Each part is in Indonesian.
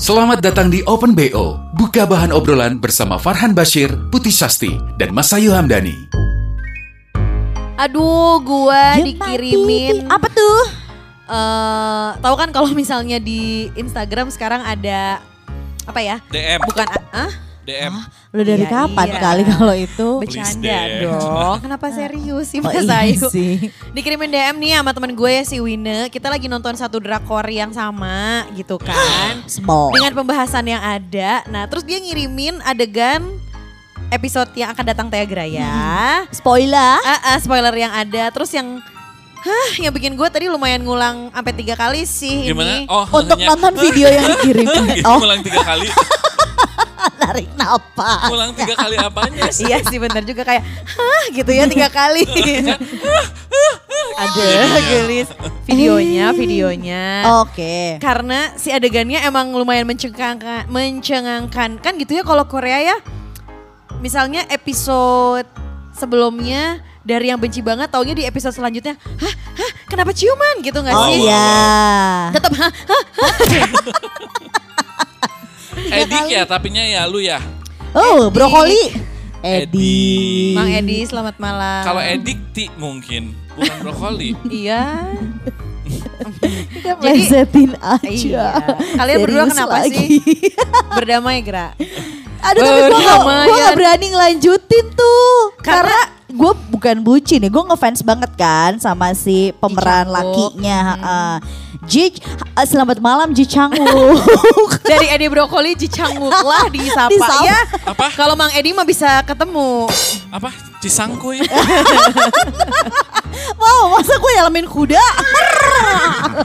Selamat datang di Open BO. Buka bahan obrolan bersama Farhan Bashir, Putih Sasti, dan Masayu Hamdani. Aduh, gua Ya, dikirimin Mati. Apa tuh? eh tahu kan kalau misalnya di Instagram sekarang ada apa ya? DM. Bukan ah? DM. Lu dari Iya, kapan iya. kali kalau itu? Bercanda dong. Kenapa serius sih Oh, Mas iya Ayu? sih. Dikirimin DM nih sama temen gue ya si Wine. Kita lagi nonton satu drakor yang sama gitu kan. Small. dengan pembahasan yang ada. Nah, terus dia ngirimin adegan episode yang akan datang Taya Graya. Spoiler. Ah, ah, spoiler yang ada. Terus yang Hah, yang bikin gue tadi lumayan ngulang sampai tiga kali sih Gimana? ini. Oh, Untuk nonton video yang dikirim. Oh, Ngulang tiga kali. narik napas. Ngulang tiga kali apanya sih? Iya sih bener juga kayak hah gitu ya tiga kali. ada gelis videonya, videonya. Oke. Karena si adegannya emang lumayan mencengangkan, mencengangkan kan gitu ya kalau Korea ya. Misalnya episode sebelumnya dari yang benci banget taunya di episode selanjutnya, hah, hah, kenapa ciuman gitu nggak Oh sih? iya. Tetap hah, hah, Edik ya, tapinya ya lu ya. Oh, brokoli. Edi. Edi. Bang Edi selamat malam. Kalau edik ti mungkin, bukan brokoli. Iya. Lesetin aja. Iya. Kalian berdua Serius kenapa lagi. sih? Berdamai Gra. Aduh tapi gue gak, gua gak berani ngelanjutin tuh. Karena- Karena, gue bukan bucin ya. Gue ngefans banget kan sama si pemeran lakinya. heeh. Ji, eh, selamat malam Ji Chang-wook. Dari Edi Brokoli Cicanguk lah disapa, Disapa. ya. Apa? Kalau Mang Edi mah bisa ketemu. Apa? Cisangkuy. wow, masa gue nyalamin kuda?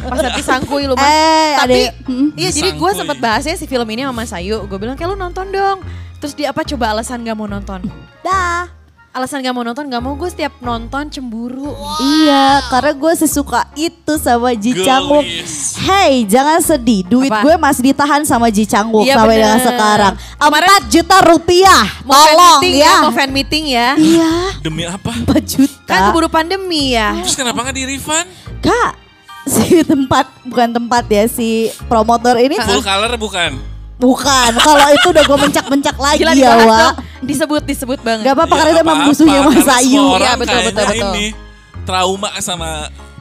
Pas nanti sangkuy lu mah. Eh, Tapi hmm. iya jadi gue sempet bahasnya si film ini sama Mas Ayu. Gue bilang kayak lu nonton dong. Terus dia apa coba alasan gak mau nonton? Dah. Alasan gak mau nonton gak mau gue setiap nonton cemburu. Iya, karena gue sesuka itu sama Ji Chang-wook. Gelis. Hey, jangan sedih. Duit Apa? gue masih ditahan sama Ji Chang-wook Iya, sampai bener. dengan sekarang. Kemarin- 4 juta rupiah. Mau Tolong meeting ya. Mau fan meeting ya. Iya, Demi apa? 4 juta. Kan keburu pandemi ya. Terus kenapa nggak di refund? Kak, si tempat bukan tempat ya si promotor ini Full color bukan? Bukan. Kalau itu udah gue mencak-mencak lagi Gila ya, Wak. Disebut disebut banget. Gak apa-apa Ya, karena itu emang musuhnya Mas Ayu. Iya, betul, betul, betul. ini trauma sama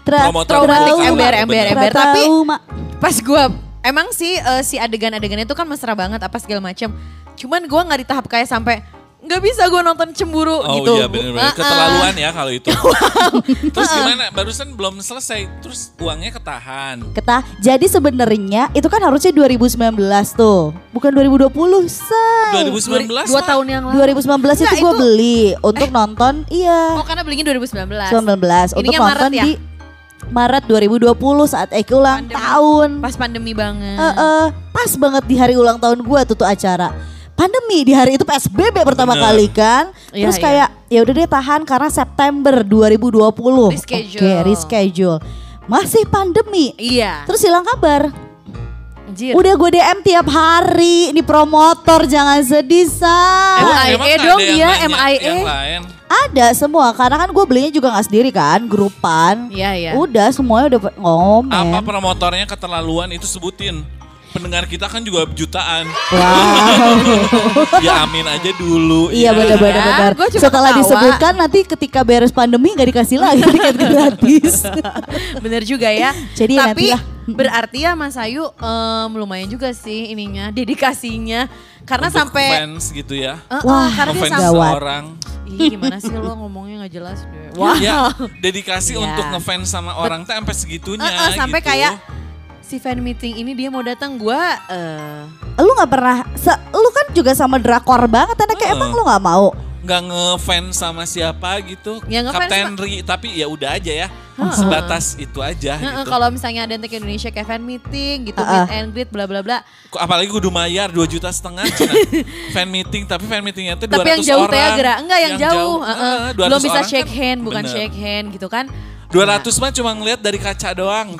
Tra- promotor. traumatik, ember, ember, ember. Tapi Trauma. pas gue emang sih eh, si adegan-adegan itu kan mesra banget apa segala macam. Cuman gue nggak di tahap kayak sampai nggak bisa gue nonton cemburu Oh gitu. iya bener-bener Ah, ah. keterlaluan ya kalau itu. Terus gimana? Barusan belum selesai. Terus uangnya ketahan. Ketah. Jadi sebenarnya itu kan harusnya 2019 tuh. Bukan 2020, say. 2019 Dua tahun yang lalu. 2019 itu gue beli untuk nonton iya Oh karena belinya 2019. 19 untuk Ininya nonton Maret ya? di Maret 2020 saat Eki ulang Pandemi. tahun. Pas pandemi banget. Eh, eh, pas banget di hari ulang tahun gue tuh tuh acara. Pandemi di hari itu PSBB pertama Bener. kali kan. Iya, Terus iya. kayak ya udah deh tahan karena September 2020. Reschedule. Oke, reschedule. Masih pandemi. Iya. Terus hilang kabar. Anjir. Udah gue DM tiap hari. Ini promotor jangan sedih, Say. MIA nggak dong dia, nanya MIA. Lain. Ada semua karena kan gue belinya juga nggak sendiri kan, grupan. Iya iya. Udah semuanya udah ngomen. Apa promotornya keterlaluan itu sebutin. Pendengar kita kan juga jutaan. Wow. ya amin aja dulu. Iya ya. benar-benar Ya, benar. cuma Setelah ketawa. disebutkan nanti ketika beres pandemi nggak dikasih lagi tiket gratis. Bener juga ya. Jadi ya Tapi nanti lah. berarti ya Mas Ayu em, lumayan juga sih ininya dedikasinya. Karena Untuk sampai fans gitu ya. Eh, Wah, karena dia Ngefans sampai seorang. Ih, gimana sih lo ngomongnya nggak jelas deh. Wah. Ya, dedikasi Iya. untuk ngefans sama orang tuh sampai segitunya Eh, eh, sampai gitu. kayak si fan meeting ini dia mau datang gua eh lu nggak pernah, se- lu kan juga sama drakor banget anaknya Heeh. emang lu nggak mau? nggak ngefans sama siapa gitu. Ya, ngefans Kapten mah- Ri, tapi ya udah aja ya. Sebatas itu aja Heeh, gitu. kalau misalnya ada yang ke Indonesia kayak fan meeting gitu, meet and greet bla bla bla. Apalagi kudu bayar 2 juta setengah fan meeting tapi fan meetingnya tuh 200 Tapi yang jauh teh orang. Enggak, enggak yang, jauh. 200 Belum bisa orang shake kan hand, bukan bener. shake hand gitu kan. 200 mah cuma ngeliat dari kaca doang.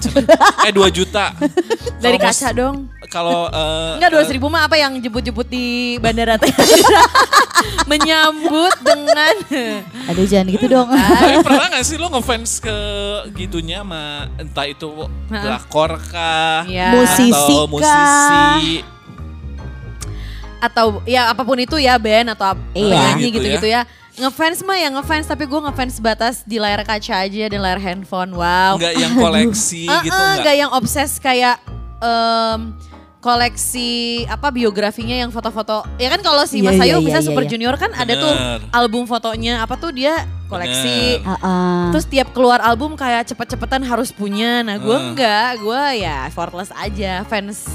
Eh 2 juta. Dari Kalau kaca dong. Kalau eh, Enggak dua ribu mah apa yang jemput-jemput di bandara. Menyambut dengan Aduh jangan gitu dong. Tapi pernah gak sih lo ngefans ke gitunya sama entah itu pelakor kah? Ya. Musisi atau kah? musisi. atau ya apa pun itu ya band atau Iya. penyanyi Gitu gitu-gitu ya. Ngefans mah ya ngefans tapi gue ngefans batas di layar kaca aja dan layar handphone. Wow. Enggak yang koleksi Eh, gitu eh, enggak? nggak yang obses kayak em, koleksi apa biografinya yang foto-foto. Ya kan kalau si Iya, Mas iya, Ayu bisa iya, Super. Junior kan ada tuh album fotonya apa tuh dia koleksi. Heeh. Terus tiap keluar album kayak cepet-cepetan harus punya. Nah gue Hmm. enggak, gue ya effortless aja fans.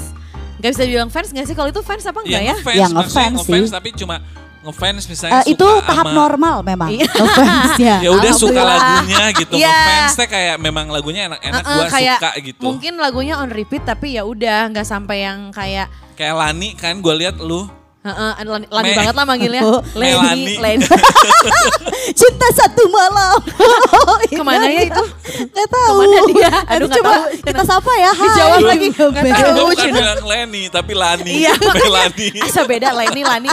Gak bisa dibilang fans gak sih? Kalau itu fans apa enggak ya? Ya, ngefans ngefans sih. tapi cuma ngefans misalnya Eh, itu suka tahap sama- normal memang. Iya. Fansnya. Ya udah suka lagunya gitu. Iya. Ngefans teh kayak memang lagunya enak-enak Eh, eh, gua kayak suka gitu. Mungkin lagunya on repeat tapi ya udah nggak sampai yang kayak Kayak Lani kan gue lihat lu Heeh, lani, lani Me- banget lah manggilnya. Leni, Leni. Cinta satu malam. Ke mana ya itu? Gak tahu. Ke mana dia? Aduh, Aduh, nggak coba tahu. kita sapa ya. Hai. Dijawab lagi. Nggak Bel. tahu. Gue bukan bilang Leni tapi Lani. Iya. Melani. Asa beda Leni, Lani.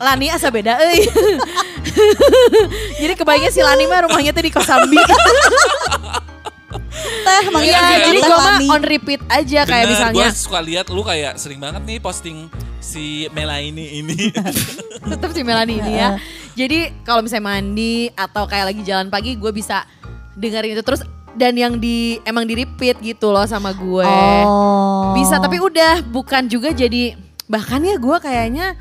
Lani asa beda euy. Jadi kebayangnya si Lani mah rumahnya tuh di Kosambi. Teh Iya, Iya, jadi gue mah on repeat aja kayak Bener, misalnya Gue suka lihat lu kayak sering banget nih posting si Melani ini. tetap si Melani ini ya. Jadi kalau misalnya mandi atau kayak lagi jalan pagi gue bisa dengerin itu terus dan yang di emang di repeat gitu loh sama gue. Oh. Bisa tapi udah bukan juga jadi bahkan ya gue kayaknya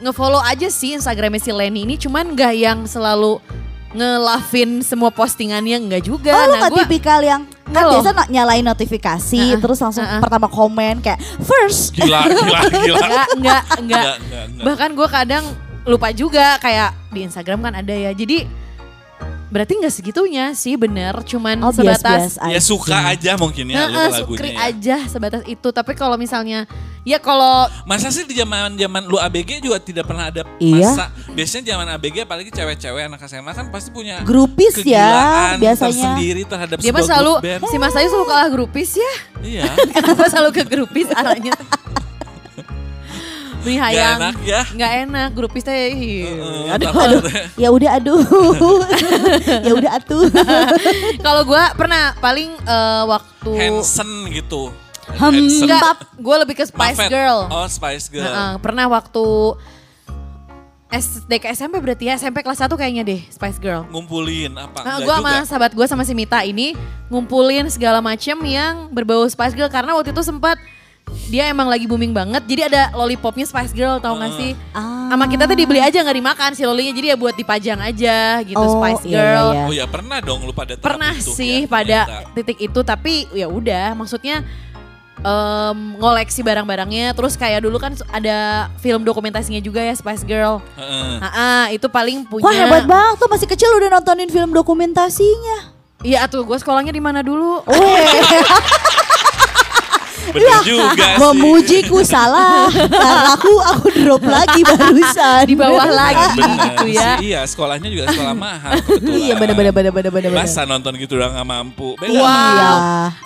ngefollow aja sih Instagramnya si Leni ini cuman nggak yang selalu ngelavin semua postingannya nggak juga. Oh, lu nah gak gue tipikal yang kan loh. biasa nyalain notifikasi Heeh, terus langsung heeh. pertama komen kayak first gila, gila, gila. enggak enggak enggak. Enggak, enggak, enggak. Bahkan gue kadang lupa juga kayak di Instagram kan ada ya. Jadi berarti nggak segitunya sih bener. Cuman oh bias sebatas bias Ya suka aja mungkin ya lu Heeh, lagunya. sukri ya. aja sebatas itu. Tapi kalau misalnya ya kalau Masa sih di zaman zaman lu ABG juga tidak pernah ada Iya. masa. Biasanya zaman ABG apalagi cewek-cewek anak SMA kan pasti punya grupis ya kegilaan biasanya tersendiri terhadap dia sebuah selalu grup band. si Mas Ayu selalu kalah grupis ya. Iya. Kenapa selalu ke grupis arahnya? Beli Gak hayang. enak ya. Nggak enak grupis teh. Heeh, Aduh. takut- ya udah aduh ya udah atuh Kalau gue pernah paling eh, waktu Hansen gitu. Hmm, enggak, gue lebih ke Spice Muffet. Girl. Oh Spice Girl. Heeh, pernah waktu SD ke SMP berarti ya SMP kelas 1 kayaknya deh Spice Girl. Ngumpulin apa? Nah, Enggak gue sama sahabat gue sama si Mita ini ngumpulin segala macem yang berbau Spice Girl karena waktu itu sempat dia emang lagi booming banget. Jadi ada lollipopnya Spice Girl tau gak sih? Ah. Sama kita tuh dibeli aja nggak dimakan si lolinya jadi ya buat dipajang aja gitu Oh, Spice iya, Girl. iya, Oh ya pernah dong lu pada Pernah itu sih ya, pada ternyata. titik itu tapi ya udah maksudnya em, ngoleksi barang-barangnya terus kayak dulu kan ada film dokumentasinya juga ya Spice Girl. Heeh. Ah, ah, itu paling punya. Wah hebat banget tuh masih kecil udah nontonin film dokumentasinya. Iya tuh gue sekolahnya di mana dulu? Weh, Bener juga sih. memujiku salah. Nah, aku aku drop lagi barusan. Di bawah lagi Bener gitu ya. sih, Iya sekolahnya juga sekolah mahal kebetulan. Iya bener bener bener bener bener. bener. Masa nonton gitu udah gak mampu. Beda Wow. Iya.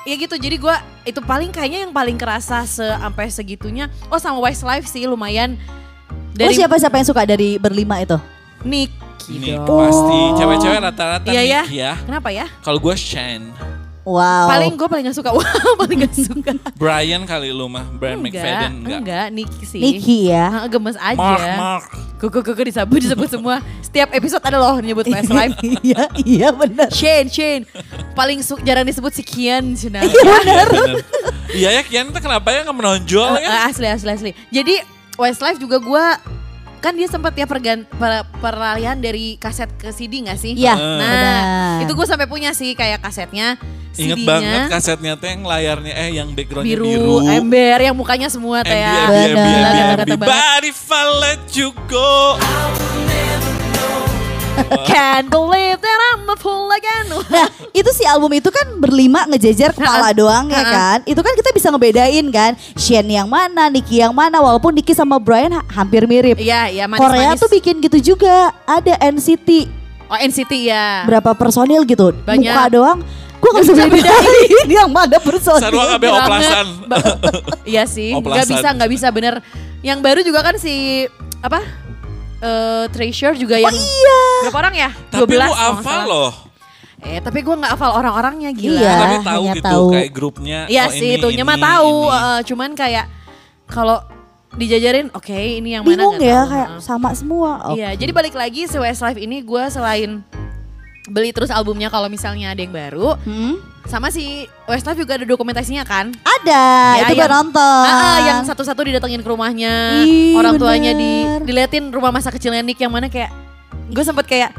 Iya gitu jadi gue itu paling kayaknya yang paling kerasa se sampai segitunya. Oh sama Westlife sih lumayan. Oh Dari siapa siapa yang suka dari berlima itu? Nick. Ini dong. pasti cewek-cewek rata-rata Iya ya. Nick ya. Kenapa ya? Kalau gue Shane. Wow. Paling gue paling gak suka. Wow paling gak suka. Brian kali lu mah. Brian McFadden enggak, enggak. enggak, Nick sih. Nicky ya. Ah, gemes aja. Mark, Mark. Kuku kuku disebut disebut semua. Setiap episode ada loh nyebut Westlife. Iya iya bener. Shane, Shane. Paling su- jarang disebut si Kian. Cina. Bener. Iya ya Kian tuh kenapa ya gak menonjol Eh, ya? eh, asli asli asli. Jadi Westlife juga gue kan dia sempat ya pergan per- peralihan dari kaset ke CD gak sih? Iya. Nah, benar. itu gue sampai punya sih kayak kasetnya, Ingat CD-nya banget kasetnya tuh yang layarnya eh yang backgroundnya biru, biru. ember yang mukanya semua teh ya. If I let you go Can't believe that I'm a fool again. Nah itu si album itu kan berlima ngejejer kepala doang ya kan. Itu kan kita bisa ngebedain kan. Shen yang mana, Nicky yang mana. Walaupun Nicky sama Brian ha- hampir mirip. Iya, iya Korea manis-manis. tuh bikin gitu juga. Ada NCT. Oh NCT ya. Berapa personil gitu. Banyak. Muka doang. Gue gak bisa bedain yang mana personil. Sarwa Banget. oplasan. Iya sih, nggak Oplasan. bisa nggak bisa bener. Yang baru juga kan si apa? Eh Treasure juga yang iya. berapa orang ya? Tapi 12 lu hafal loh. Eh tapi gue nggak hafal orang-orangnya gila. Iya. Tapi tahu gitu tahu. kayak grupnya. Iya oh, sih, ini, itunya ini, mah tahu. eh, cuman kayak kalau dijajarin, oke ini yang mana Bingung ya tahu. kayak sama semua. Oh. Iya, jadi balik lagi si Westlife ini gue selain beli terus albumnya kalau misalnya ada yang baru, Hmm? Sama si Westlife juga ada dokumentasinya kan? Ada, Ya, itu gue nonton. Ah, ah, yang satu-satu didatengin ke rumahnya, Ih, orang tuanya di bener. diliatin rumah masa kecilnya Nick yang mana kayak gue sempet kayak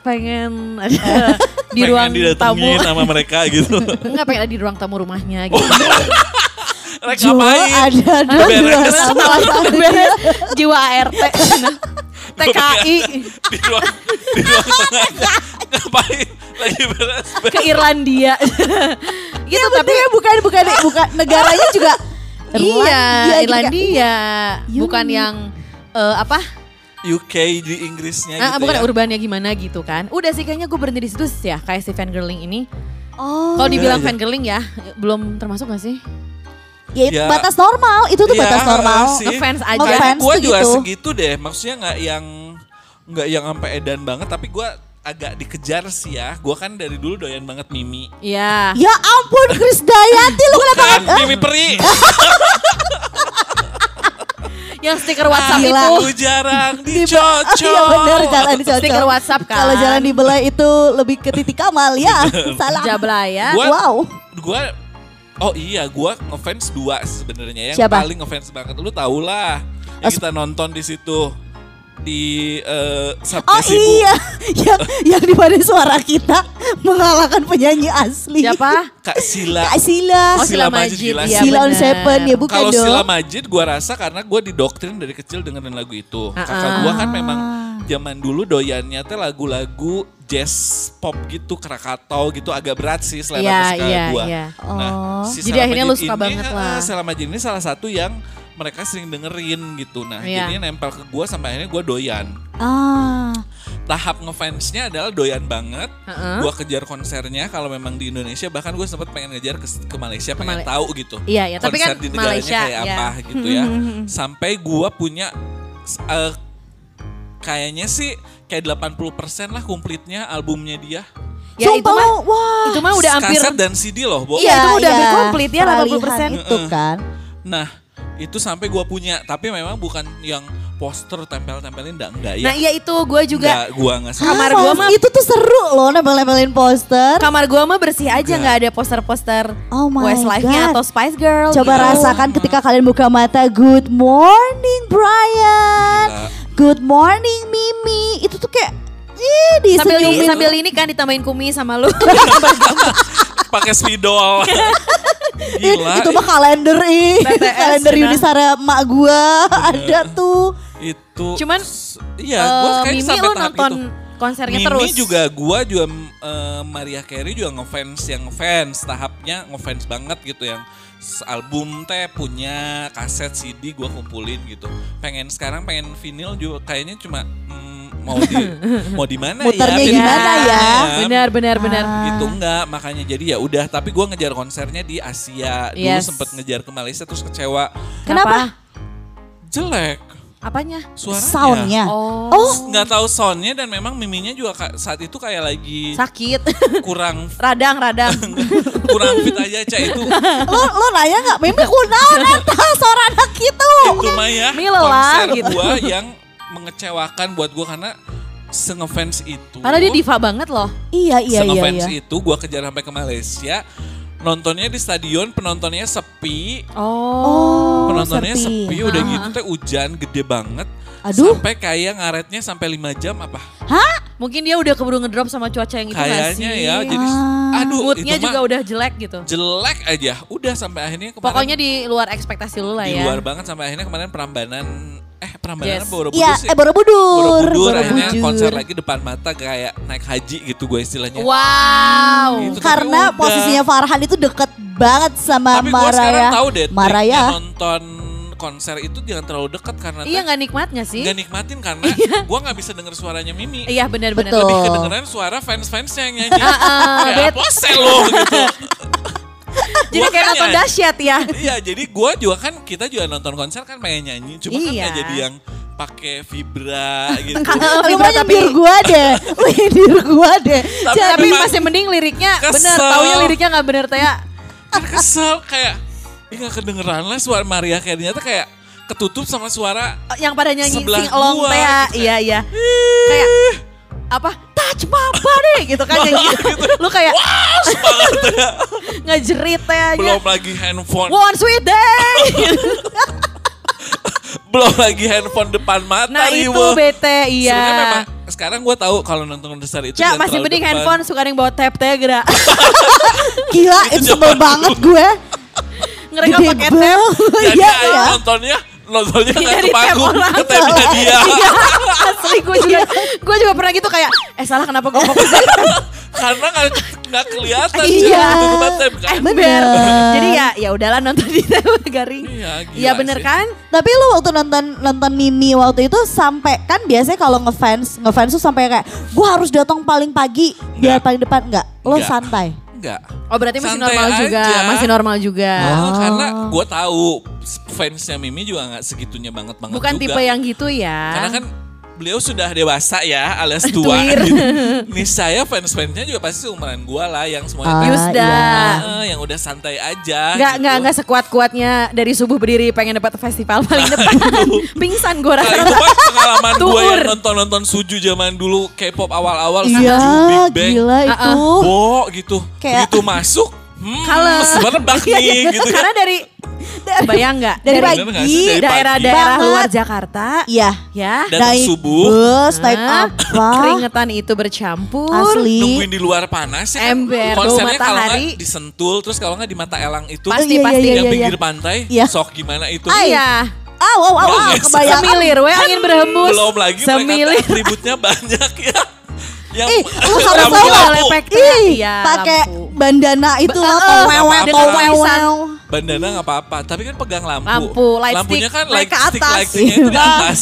pengen di Pengen ruang tamu. didatengin sama mereka gitu. Enggak pengen ada di ruang tamu rumahnya gitu. Rek ngapain? ada dua Beres. Beres jiwa ART. TKI Di ruang, di ruang tengah. Ngapain? Lagi beres. ke Irlandia. gitu tapi Tapi bukan bukan bukan negaranya juga iya Irlandia Unik. bukan yang eh, apa UK di Inggrisnya Ah, gitu bukan ya. urbannya gimana gitu kan udah sih kayaknya gue berhenti di situ sih ya kayak si fangirling ini Oh, kalau dibilang iya. fangirling ya belum termasuk gak sih ya Ya. batas normal, itu tuh Iya, batas normal. sih. ngefans aja Ngefans. gue tuh juga gitu. segitu deh. Maksudnya nggak yang nggak yang sampai edan banget, tapi gue agak dikejar sih ya. Gue kan dari dulu doyan banget Mimi. Iya Ya ampun Chris Dayanti lu kenapa Kan Mimi Peri. yang stiker WhatsApp Gila. itu Aku jarang Iya dicocok. bener jalan dicocok. Stiker WhatsApp kan. Kalau jalan dibelai itu lebih ke titik kamal ya. Salah. Jablaya Gua- Wow. Gue Oh iya, gue ngefans dua sebenarnya. Yang Siapa? paling ngefans banget lu tau lah. Yang kita nonton di situ di eh Sabtu Oh Sibuk. iya, yang yang di mana suara kita mengalahkan penyanyi asli. siapa Kak Sila. Kak Sila. Oh, Sila Sila Majid, Majid, gila. iya Sila on bener. Seven ya bukan Kalau dong. Sila Majid gue rasa karena gue didoktrin dari kecil dengerin lagu itu. Ah, Kakak gue kan memang zaman dulu doyannya teh lagu-lagu jazz pop gitu, Krakatau gitu agak berat sih selera Iya, musikal iya, gue. iya. Nah, Oh. si Jadi akhirnya Majid lu suka ini, banget eh, lah. Sela Majid ini salah satu yang mereka sering dengerin gitu. Nah, Iya. jadinya nempel ke gue sampai akhirnya gue doyan. Ah. Tahap ngefansnya adalah doyan banget. Heeh. Gue kejar konsernya kalau memang di Indonesia bahkan gue sempat pengen ngejar ke, ke Malaysia pengen Male- tahu gitu. Iya, iya, tapi konser kan di negaranya Malaysia, kayak ya. apa gitu ya. Sampai gue punya eh, kayaknya sih kayak 80% lah komplitnya albumnya dia. ya itu Sumpah mah lu, wah. itu mah udah hampir Kaset dan CD loh, Bo. Iya, itu udah hampir komplit ya, peralihan 80%. itu kan. Nah, itu sampai gue punya, tapi memang bukan yang poster tempel-tempelin enggak enggak ya. nah iya itu gue juga Enggak, gua enggak suka. Kamar gua mah- itu tuh seru loh nempel-nempelin poster. kamar gue mah bersih aja Enggak. nggak ada poster-poster Oh my Westlife-nya God. atau Spice Girl Coba gitu. rasakan ketika kalian buka mata Good morning Brian Gila. Good morning Mimi. Itu tuh kayak Ih di sambil sambil ini kan ditambahin kumis sama lu. Pakai spidol. Gila. Itu mah kalender ih. Kalender nah. Yunisara emak gua. Ada tuh. Itu Cuman, iya gua Eh, Mimi sampai lu nonton itu. konsernya Mimi terus? juga gua juga eh, Maria Carey juga ngefans yang ngefans tahapnya ngefans banget gitu yang album teh punya kaset CD gua kumpulin gitu pengen sekarang pengen vinyl juga kayaknya cuma mm, mau di mau di mana Muternya ya gimana ya? benar benar benar Ah. gitu enggak makanya jadi ya udah tapi gua ngejar konsernya di Asia dulu Yes. sempet ngejar ke Malaysia terus kecewa Kenapa? jelek apanya? Suaranya? Soundnya? Oh, Oh. Nggak tahu soundnya dan memang miminya juga saat itu kayak lagi sakit. kurang radang radang. Kurang fit aja cah itu. Lo, lo nanya gak Mimi kunaon eta Suara anak itu. Itu mah ya konser gitu. gua yang mengecewakan buat gua karena sengefans itu. Karena dia diva banget loh. Iya iya iya sengefans iya itu gua kejar sampai ke Malaysia nontonnya di stadion penontonnya sepi. Oh penontonnya sepi, udah Ah. gitu teh hujan gede banget. Aduh. sampai kayak ngaretnya sampai 5 jam apa? Mungkin dia udah keburu ngedrop sama cuaca yang itu kayaknya ya jadi Ah. aduh moodnya juga mah udah jelek gitu. Jelek aja udah sampai akhirnya kemarin pokoknya di luar ekspektasi lu lah di ya. luar banget sampai akhirnya kemarin Prambanan eh Prambanan Yes. Borobudur Iya, sih. eh Borobudur. Borobudur akhirnya Borobudur. konser lagi depan mata kayak naik haji gitu gue istilahnya. Wow. Gitu, tapi Karena posisinya Farhan itu deket banget sama Tapi gue sekarang Maraya. tahu deh Maraya. nonton konser itu jangan terlalu dekat karena Iya nggak nikmat nggak sih? nggak nikmatin karena gue nggak bisa denger suaranya Mimi. Iya benar-benar. Betul. Lebih kedengeran suara fans-fansnya yang nyanyi. ah, kayak apa sih lo gitu. Jadi kayak kan nonton nyanyi. dahsyat ya. Iya, jadi gue juga kan kita juga nonton konser kan pengen nyanyi, cuma kan Iya. nggak jadi yang pakai vibra gitu. Kalau vibra tapi nyindir gua deh. Nyindir gua deh. Tapi tapi memang masih mending liriknya kesel. bener. Taunya liriknya nggak bener teh ya. kan kesel kayak Ih gak kedengeran lah suara Maria Carey tuh kayak ketutup sama suara Yang pada nyanyi Sebelah sing along gua, teh ya. gitu. Iya iya. Kayak apa? Papa deh gitu kan nyanyi. Lu kayak ngejerit teh aja. belum lagi handphone, One sweet day. belum lagi handphone depan mata nah itu riweuh. bete memang iya. sekarang gue tahu kalau nonton konser itu Cak masih mending depan. handphone suka yang bawa tab teh gerak. gila itu sebel banget gue. Ngerekam Gede pakai tab. banget. Jadi Iya ayo ya. nontonnya nontonnya nggak Dari ke panggung, orang. ke tabnya dia. Iya, asli gue juga gue juga pernah gitu kayak eh salah kenapa gue fokus Karena nggak nggak kelihatan Iya. Kan. ember. Jadi ya ya udahlah nonton di tab garing. Iya, gila Iya bener sih. kan? Tapi lu waktu nonton nonton Mimi waktu itu sampai kan biasanya kalau ngefans ngefans tuh sampai kayak gua harus datang paling pagi biar Enggak. paling depan enggak. Lo santai. Enggak. Oh berarti masih Santai normal juga, aja. masih normal juga. Oh, karena gue tahu fansnya Mimi juga nggak segitunya banget banget Bukan juga. tipe yang gitu ya. Karena kan beliau sudah dewasa ya alias tua. Gitu. Nih saya fans-fansnya juga pasti seumuran gue lah yang semuanya Ah, Yusda. iya. eh, yang udah santai aja. Nggak, gitu. nggak, nggak sekuat-kuatnya dari subuh berdiri pengen dapat festival paling depan. Pingsan gue Nah, rasa. itu kan pengalaman gue yang nonton-nonton Suju zaman dulu K-pop awal-awal Iya, Suju, Big Bang, gila itu. Bo gitu. Kayak- Begitu masuk, hmm, sebenebak nih gitu ya. Karena dari bayang nggak? Dari Bener pagi. Dari daerah-daerah luar. Jakarta. Iya. Ya. Datang Naik subuh. bus, naik apa? Keringetan itu bercampur. Asli. nungguin di luar panas ya Ember, konsernya kalau nggak disentul terus kalau nggak di mata elang itu Pasti, Iya, pasti. iya, yang iya, pinggir iya. pantai Iya. sok gimana itu Iya. Aw, aw, aw, Nggak, aw, nggak, kebayang. Semilir, we angin berhembus. belum lagi Semilir. mereka atributnya banyak ya yang Ih, lu harus tahu. Lepek Iya, pakai bandana itu Ba- loh, eh, bandana nggak apa-apa tapi kan pegang lampu. Lampu, light lampunya stick, kan naik light ke stick atas. lightingnya itu di atas.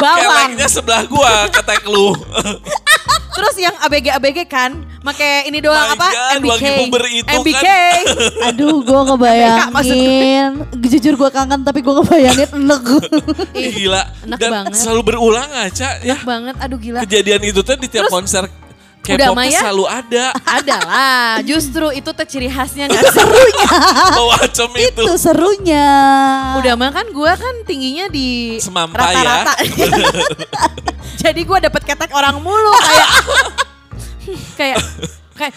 Bawang. keleknya sebelah gua ketek lu Terus yang ABG-ABG kan, make ini doang My apa? God, MBK. itu MBK. kan. Aduh, gue ngebayangin. Jujur gue kangen tapi gue ngebayangin enek. Ih, gila enak dan banget. selalu berulang aja ya Enak banget, aduh gila. kejadian itu tuh di tiap Terus, konser K-pop selalu ada Ada lah, justru itu tuh ciri khasnya gak sih? bawa acem itu Itu serunya. Udah mah kan gue kan tingginya di ya. rata-rata. Jadi gue dapet ketek orang mulu kayak kayak kayak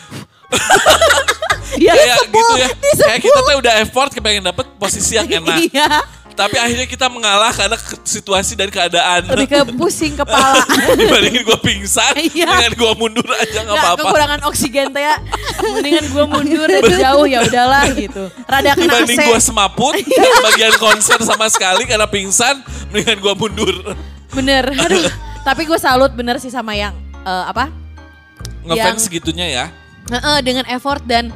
dia kayak gitu ya kayak kita tuh udah effort kepengen dapet posisi yang enak Iya, tapi akhirnya kita mengalah karena situasi dan keadaan lebih ke pusing kepala. dibandingin gue pingsan Iya. dengan gue mundur aja nggak apa-apa kekurangan oksigen teh ya. Mendingan gue mundur dari jauh ya udahlah gitu. Rada kena dibanding gue semaput bagian konser sama sekali karena pingsan mendingan gue mundur Bener. Aduh. Tapi gue salut bener sih sama yang eh, apa? ngefans segitunya ya Heeh, dengan effort dan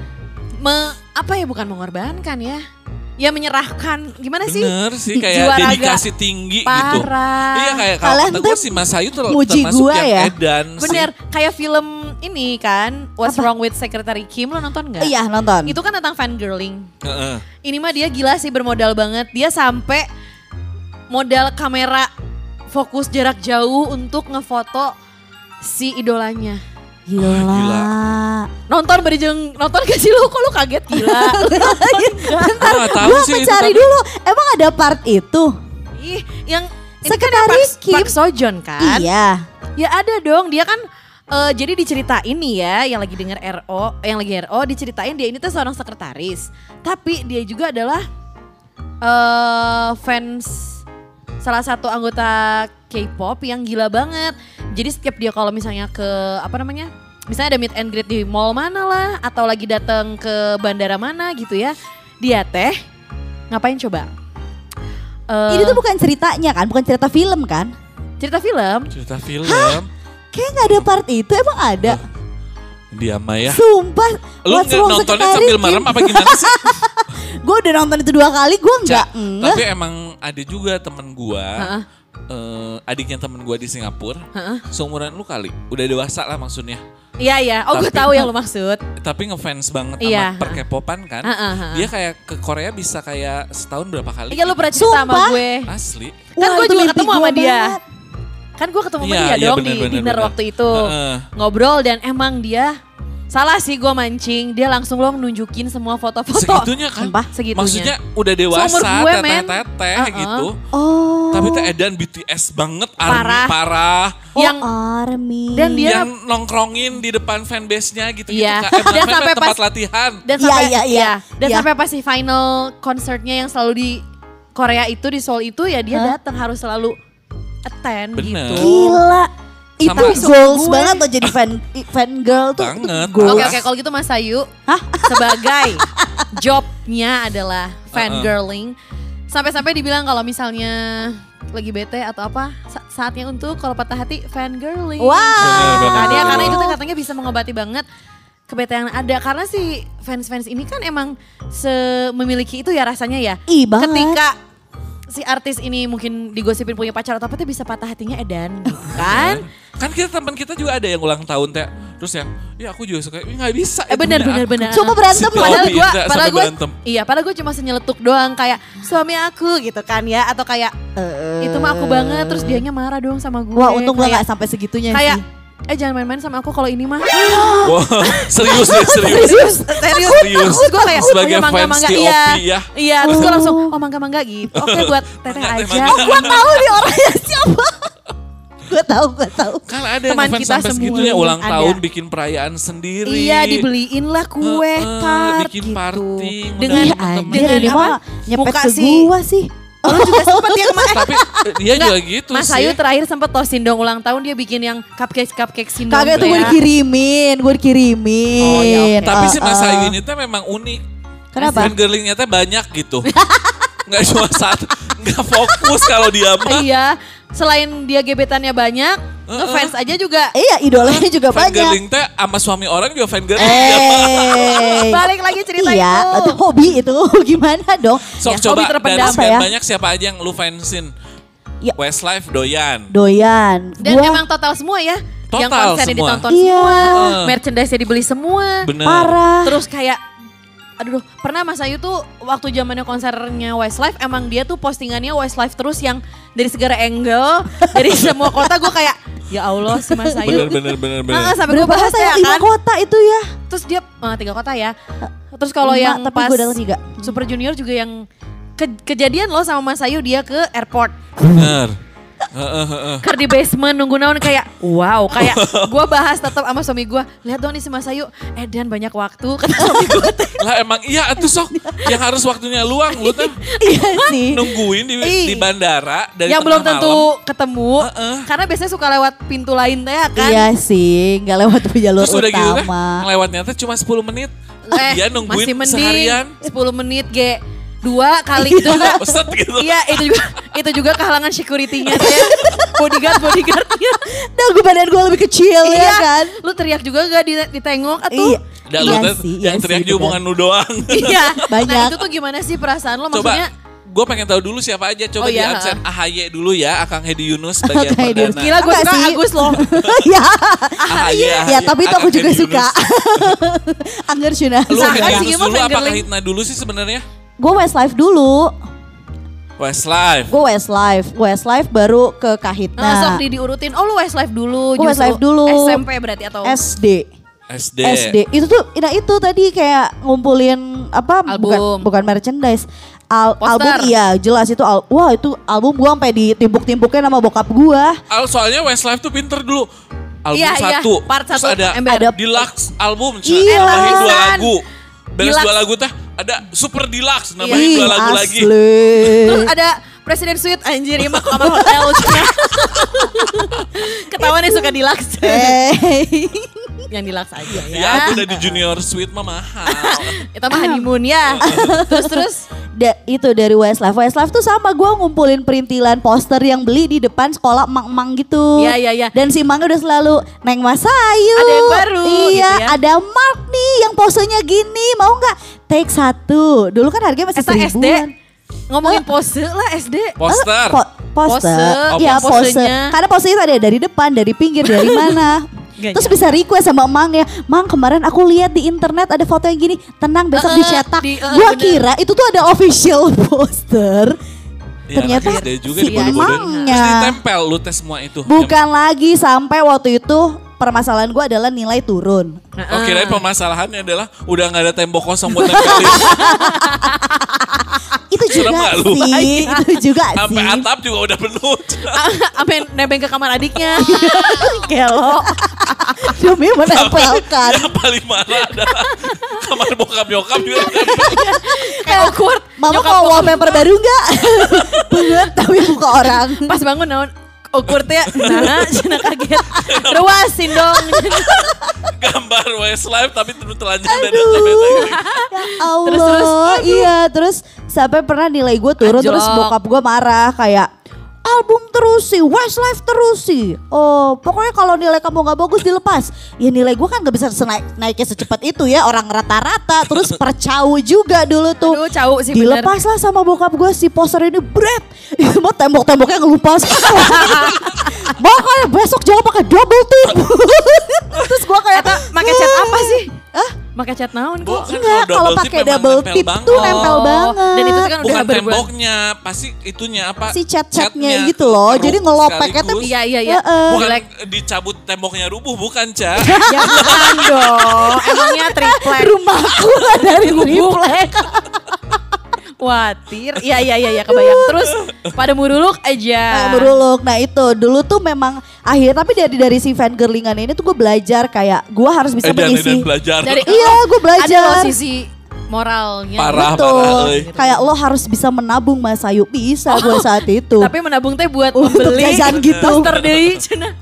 me, apa ya bukan mengorbankan ya. Ya menyerahkan gimana sih? bener sih Jiwa kayak raga. dedikasi tinggi gitu Parah. iya kayak kalau Kalian kata gue si Mas Ayu ter- muji termasuk gua yang ya. edan sih. Bener, kayak film ini kan, What's Wrong with Secretary Kim, lo nonton nggak? Iya nonton. Itu kan tentang fangirling. Heeh. Ini mah dia gila sih bermodal banget. Dia sampai modal kamera fokus jarak jauh untuk ngefoto si idolanya. Gila. gila. Nonton berjeng nonton gak sih lu? Kok lu kaget gila? Gue tahu Gue sih itu, mencari dulu. Emang ada part itu? Ih, yang ini kan Sekretari Park, Kim. Park Sojon kan? Iya. Ya ada dong, dia kan eh, jadi diceritain nih ya, yang lagi denger RO, yang lagi RO diceritain dia ini tuh seorang sekretaris. Tapi dia juga adalah eh fans salah satu anggota K-pop yang gila banget. Jadi setiap dia kalau misalnya ke apa namanya? Misalnya ada meet and greet di mall mana lah atau lagi datang ke bandara mana gitu ya. Dia teh ngapain coba? Eh, Ini tuh bukan ceritanya kan, bukan cerita film kan? cerita film. Cerita film. Kayak nggak ada part itu, emang ada. Dia mah ya. Sumpah. Lu nggak nontonnya sambil merem Kim? apa gimana sih? Gue udah nonton itu dua kali, gue nggak tapi emang ada juga temen gua, Heeh. Eh, adiknya temen gua di Singapura, Heeh. seumuran lu kali, udah dewasa lah maksudnya. Iya iya. Oh gue tahu yang lu maksud. Tapi ngefans banget Iya. sama perkepopan kan. Heeh, heeh. Dia kayak ke Korea bisa kayak setahun berapa kali. Iya lu pernah cerita sama Sumpah. gue. Asli. Kan Wah, gue juga ketemu sama dia. banget. Kan gue ketemu sama Iya, dia iya, dong bener, di bener, dinner bener. waktu itu. Heeh. Ngobrol dan emang dia salah sih gue mancing. Dia langsung lo nunjukin semua foto-foto. Segitunya kan. Sumpah, segitunya. Maksudnya udah dewasa, Seumur gue, teteh-teteh Heeh. gitu. Oh. Tapi teh Edan BTS banget, army Parah. parah. Oh, yang army. dan dia yang nongkrongin di depan fanbase-nya gitu Iya. gitu. Kak. Eh, Dan sampai tempat pas- latihan. dan Iya, sampai iya, iya. dan sampai pas si final konsernya yang selalu di Korea itu di Seoul itu ya dia Hah? datang harus selalu attend Bener. gitu. Gila. Itu Sama- goals gue. banget loh jadi fan fan girl tuh. Banget. Oke oke kalau gitu Mas Ayu sebagai jobnya adalah fangirling sampai-sampai dibilang kalau misalnya lagi bete atau apa sa- saatnya untuk kalau patah hati fangirling. Wow. Bener, bener, Kan ya, karena itu tuh katanya bisa mengobati banget kebetean yang ada karena si fans-fans ini kan emang se memiliki itu ya rasanya ya. Ih banget. Ketika si artis ini mungkin digosipin punya pacar atau apa tuh bisa patah hatinya Edan kan. Kan kita teman kita juga ada yang ulang tahun teh. Terus yang, ya aku juga suka, "Ih, nggak bisa. Eh punya benar aku." benar. Cuma berantem Si Padahal gue, padahal gue, iya, padahal gue cuma senyeletuk doang kayak suami aku gitu kan ya, atau kayak Eh, itu mah aku banget, terus dianya marah dong sama gue. Wah untung gue kayak, gak sampai segitunya kayak, sih. Eh jangan main-main sama aku kalau ini mah. Wah, serius deh, serius. serius, serius. Serius. Terus gue kayak, Sebagai oh, ya, mangga, fans mangga, iya. ya. Iya, terus gue langsung, oh mangga mangga gitu. Oke buat teteh aja. mangga. Gue tahu nih orangnya siapa. gue tahu, gue tahu. Kan ada yang Teman ngefans kita sampai semua. segitunya ulang Ada. tahun bikin perayaan sendiri. Iya dibeliin lah kue Heeh, tart bikin gitu. party, Dengan anjir dengan ini apa? nyepet ke si- gua sih. Oh, lu juga sempet ya kemarin. Tapi eh, dia Enggak, juga gitu Mas sih. Ayu terakhir sempet toh Sindong ulang tahun dia bikin yang cupcake cupcake Sindong. Kagak tuh gue dikirimin, gue dikirimin. Oh, ya oke. Tapi si Mas Eh. Ayu ini tuh memang unik. Kenapa? Fan girlingnya tuh banyak gitu. Nggak cuma satu, nggak fokus kalau dia mah. Iya, selain dia gebetannya banyak, ngefans aja juga. Iya idolanya juga Fan banyak. girling teh sama suami orang juga fan girling. Eh. Balik lagi cerita iya, itu. itu hobi itu gimana dong? Sok Ya, coba hobi dari terpendam. sekian Apa ya? banyak siapa aja yang lu fansin? Ya. Westlife doyan. Doyan. Dan Gua emang total semua ya. yang Total konsernya semua. ditonton Iya. semua, Heeh. merchandise-nya dibeli semua. Bener. parah. Terus kayak aduh, pernah Mas Ayu tuh waktu zamannya konsernya Westlife emang dia tuh postingannya Westlife terus yang dari segala angle, dari semua kota gue kayak ya Allah si Mas Ayu. Bener bener bener bener. Heeh, sampai gue bahas ya? Lima kan. kota itu ya. Terus dia eh, tiga kota ya. Terus kalau Lima, yang tapi pas gue tiga. Super Junior juga yang ke- kejadian loh sama Mas Ayu dia ke airport. Bener. Ker di basement nunggu naon kayak wow kayak gue bahas tetap sama suami gue lihat dong nih si Mas Ayu Edan banyak waktu kata suami gue Lah emang iya itu sok yang harus waktunya luang lu tuh Iya sih. nungguin di, di bandara dari yang belum tentu malam. ketemu Heeh. karena biasanya suka lewat pintu lain teh ya kan Iya sih, nggak lewat jalur Terus udah gitu utama. ngelewatnya teh cuma 10 menit. eh, Dia nungguin masih mending seharian. 10 menit G dua kali itu juga Set gitu. iya itu juga itu juga kehalangan security-nya teh bodyguard bodyguardnya Nah, gue badan gue lebih kecil ya iya kan. lu teriak juga gak ditengok atau Iya. Dan lu Iya teh sih, yang iya teriak sih, di hubungan lu doang. iya nah Banyak. itu tuh gimana sih perasaan lo Coba maksudnya gue pengen tahu dulu siapa aja. Coba Oh, di iya, absen AHY dulu ya, Akang Hedi Yunus bagian Yunus. perdana. Gila gue Enggak suka sih. Agus loh. ya, AHY, ya tapi itu aku juga Hedi suka. Yunus. Angger Shuna. Lu Hedi sih, Yunus gimana dulu apa? Kahitna dulu sih sebenarnya? Gue Westlife dulu. Westlife. Gue Westlife. Westlife baru ke Kahitna. Nah, sok di diurutin. Oh lu Westlife dulu. Justru Westlife dulu. SMP berarti atau SD. SD. SD. Itu tuh, nah itu tadi kayak ngumpulin apa? Album. Bukan, bukan merchandise. Al- Poster. album iya jelas itu al wah itu album gua sampai ditimpuk-timpuknya sama bokap gua. Al soalnya Westlife tuh pinter dulu. Album Iya, iya, satu, part terus satu, ada, ember. Ada- deluxe album, Iya. dua lagu. Beres Deluxe. dua lagu teh ada super deluxe, nambahin Ih, dua lagu lagi. asli. Terus ada Presiden Suite anjir imak kamar hotel. Ketawa nih suka deluxe. Eh. yang deluxe aja ya. Ya, aku udah di junior suite mah mahal. Itu mah honeymoon ya. terus terus Da- itu dari Westlife. Westlife tuh sama gue ngumpulin perintilan poster yang beli di depan sekolah emang-emang gitu. Iya, iya, iya. Dan si Mangga udah selalu Neng Masayu. Ada yang baru, Iya, gitu ya. ada Mark nih yang posenya gini. Mau nggak take satu? Dulu kan harganya masih Eta SD seribuan. ngomongin pose lah SD. Poster. Po- poster. Pose. Oh, Iya, pose. posenya. Karena posenya ada dari depan, dari pinggir, dari mana. Gak Terus bisa request sama Mang ya, Mang kemarin aku lihat di internet ada foto yang gini, tenang besok Eh, dicetak. di- eh, Gua bener. kira itu tuh ada official poster. Ya, Ternyata SD juga si emangnya. Terus ditempel lu tes semua itu. Bukan lagi sampai waktu itu permasalahan gue adalah nilai turun. Oh kirain permasalahannya adalah udah nggak ada tembok kosong buat tempelin. Itu juga sih, itu juga Sampai sih. atap juga udah penuh. Sampai nebeng ke kamar adiknya. Gelo. Demi menempelkan. Yang paling marah adalah kamar bokap nyokap juga. Kayak awkward. Mama mau wallpaper baru nggak? Banget tapi buka orang. Pas bangun naon awkward ya. Nah, cina kaget. Rewasin dong. Gambar Westlife tapi terus telanjang dan. Allah, Terus, terus. iya terus sampai pernah nilai gue turun terus bokap gue marah kayak album terus sih, Westlife terus sih. Oh, pokoknya kalau nilai kamu nggak bagus dilepas. Ya nilai gue kan gak bisa senaik naiknya secepat itu ya orang rata-rata. Terus percau juga dulu tuh. Aduh, cau sih bener. Dilepas lah sama bokap gue si poster ini bret. Itu mah tembok-temboknya ngelupas. Makanya besok jangan pakai double tip. terus gue kayak make cat apa sih? Hah? Make cat naon kok? kan Enggak, kalau pakai double tip banget. tuh nempel Oh, banget. Dan itu kan udah Bukan temboknya, pasti itunya apa? si cat-catnya catnya gitu loh. Jadi ngelopeknya tuh. Iya iya iya. Bukan dicabut temboknya rubuh, bukan, Ca. Ya bukan dong. Emangnya triplek. rumahku dari triplek. Khawatir. Iya iya iya ya, kebayang. Terus pada muruluk aja. Nah, beruluk. Nah itu dulu tuh memang akhir tapi dari dari si fan girlingan ini tuh gue belajar kayak gue harus bisa Edan, mengisi. edan belajar. Dari Iya, gue belajar. Ada loh sisi moralnya. Parah, Betul. parah. euy. Kayak lo harus bisa menabung Mas Ayu. Bisa gue saat itu. Tapi menabung teh buat Untuk membeli jajan gitu. poster deui cenah.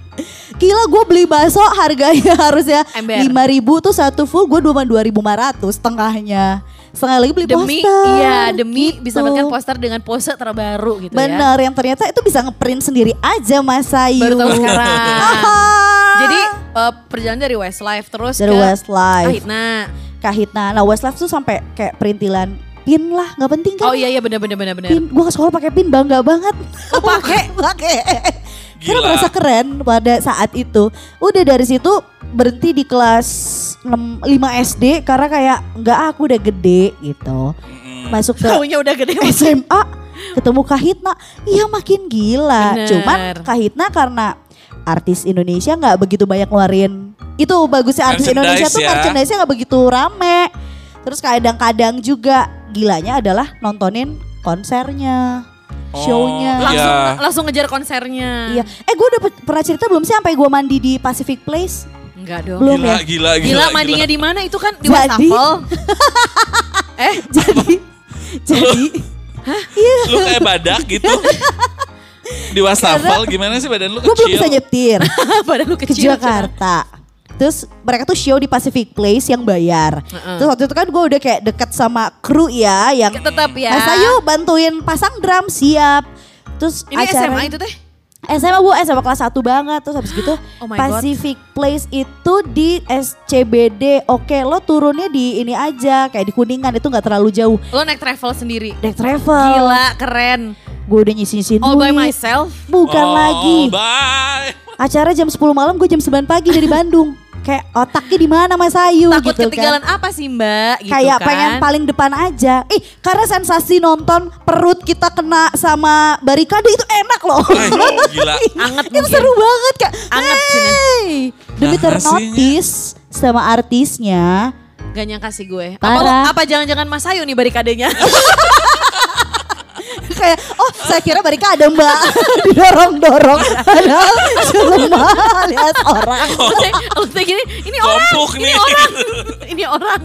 Gila gue beli bakso harganya harusnya lima ribu tuh satu full gue cuma dua ribu setengahnya. Setengah lagi beli Demi poster. iya, demi bisa gitu. mendapatkan poster dengan pose terbaru gitu ya. Bener, yang ternyata itu bisa ngeprint sendiri aja Mas Ayu. Baru tahu sekarang. Jadi eh, perjalanan dari Westlife terus dari ke Westlife, Ahitna. Kahitna. Nah Westlife tuh sampai kayak perintilan pin lah, nggak penting kan? Oh iya iya benar benar benar benar. Gue ke sekolah pakai pin bangga banget. Oh, pakai? pakai. Karena Gila. merasa keren pada saat itu. Udah dari situ berhenti di kelas 6, 5 SD karena kayak nggak aku udah gede gitu. Masuk ke Taunya udah gede. SMA ketemu Kahitna, iya makin gila. Bener. Cuman Kahitna karena artis Indonesia nggak begitu banyak ngeluarin. Itu bagusnya artis Indonesia tuh ya. merchandise-nya nggak begitu rame. Terus kadang-kadang juga gilanya adalah nontonin konsernya, show-nya. Langsung Iya. langsung ngejar konsernya. Iya. Eh gue udah pe- pernah cerita belum sih sampai gue mandi di Pacific Place? Enggak dong. Belum Gila, ya? gila, gila, Gila mandinya di mana itu kan di Jadi- Wastafel. eh, Jadi jadi iya. Lu kayak badak gitu. Di wastafel gimana sih badan lu gue belum kecil? bisa nyetir badan lu ke kecil. Jakarta. Terus mereka tuh show di Pacific Place yang bayar. Heeh. Terus waktu itu kan gue udah kayak deket sama kru ya yang Tetap ya. Mas Ayu bantuin pasang drum siap. Terus Ini SMA itu teh? SMA bu SMA kelas 1 banget terus habis gitu Oh my God. Pacific Place itu di SCBD oke lo turunnya di ini aja kayak di Kuningan itu nggak terlalu jauh Lo naik travel sendiri. naik travel Gila, keren. gue udah nyisihin nyisihin All by myself. bukan oh, lagi Bye. acara jam 10 malam gue jam 9 pagi dari Bandung kayak otaknya di mana Mas Ayu Takut gitu ketinggalan kan apa sih mbak? Gitu kayak kan. pengen paling depan aja ih karena sensasi nonton perut kita kena sama barikade itu enak loh Ay, gila. Anget itu seru banget kak Anget, hey. demi Nah, ternotis sama artisnya Gak nyangka sih gue. Apa, apa jangan-jangan Mas Ayu nih barikadenya? kayak oh saya kira barikade mbak didorong dorong padahal cuma lihat orang Lo kayak gini, ini orang, ini orang, ini orang.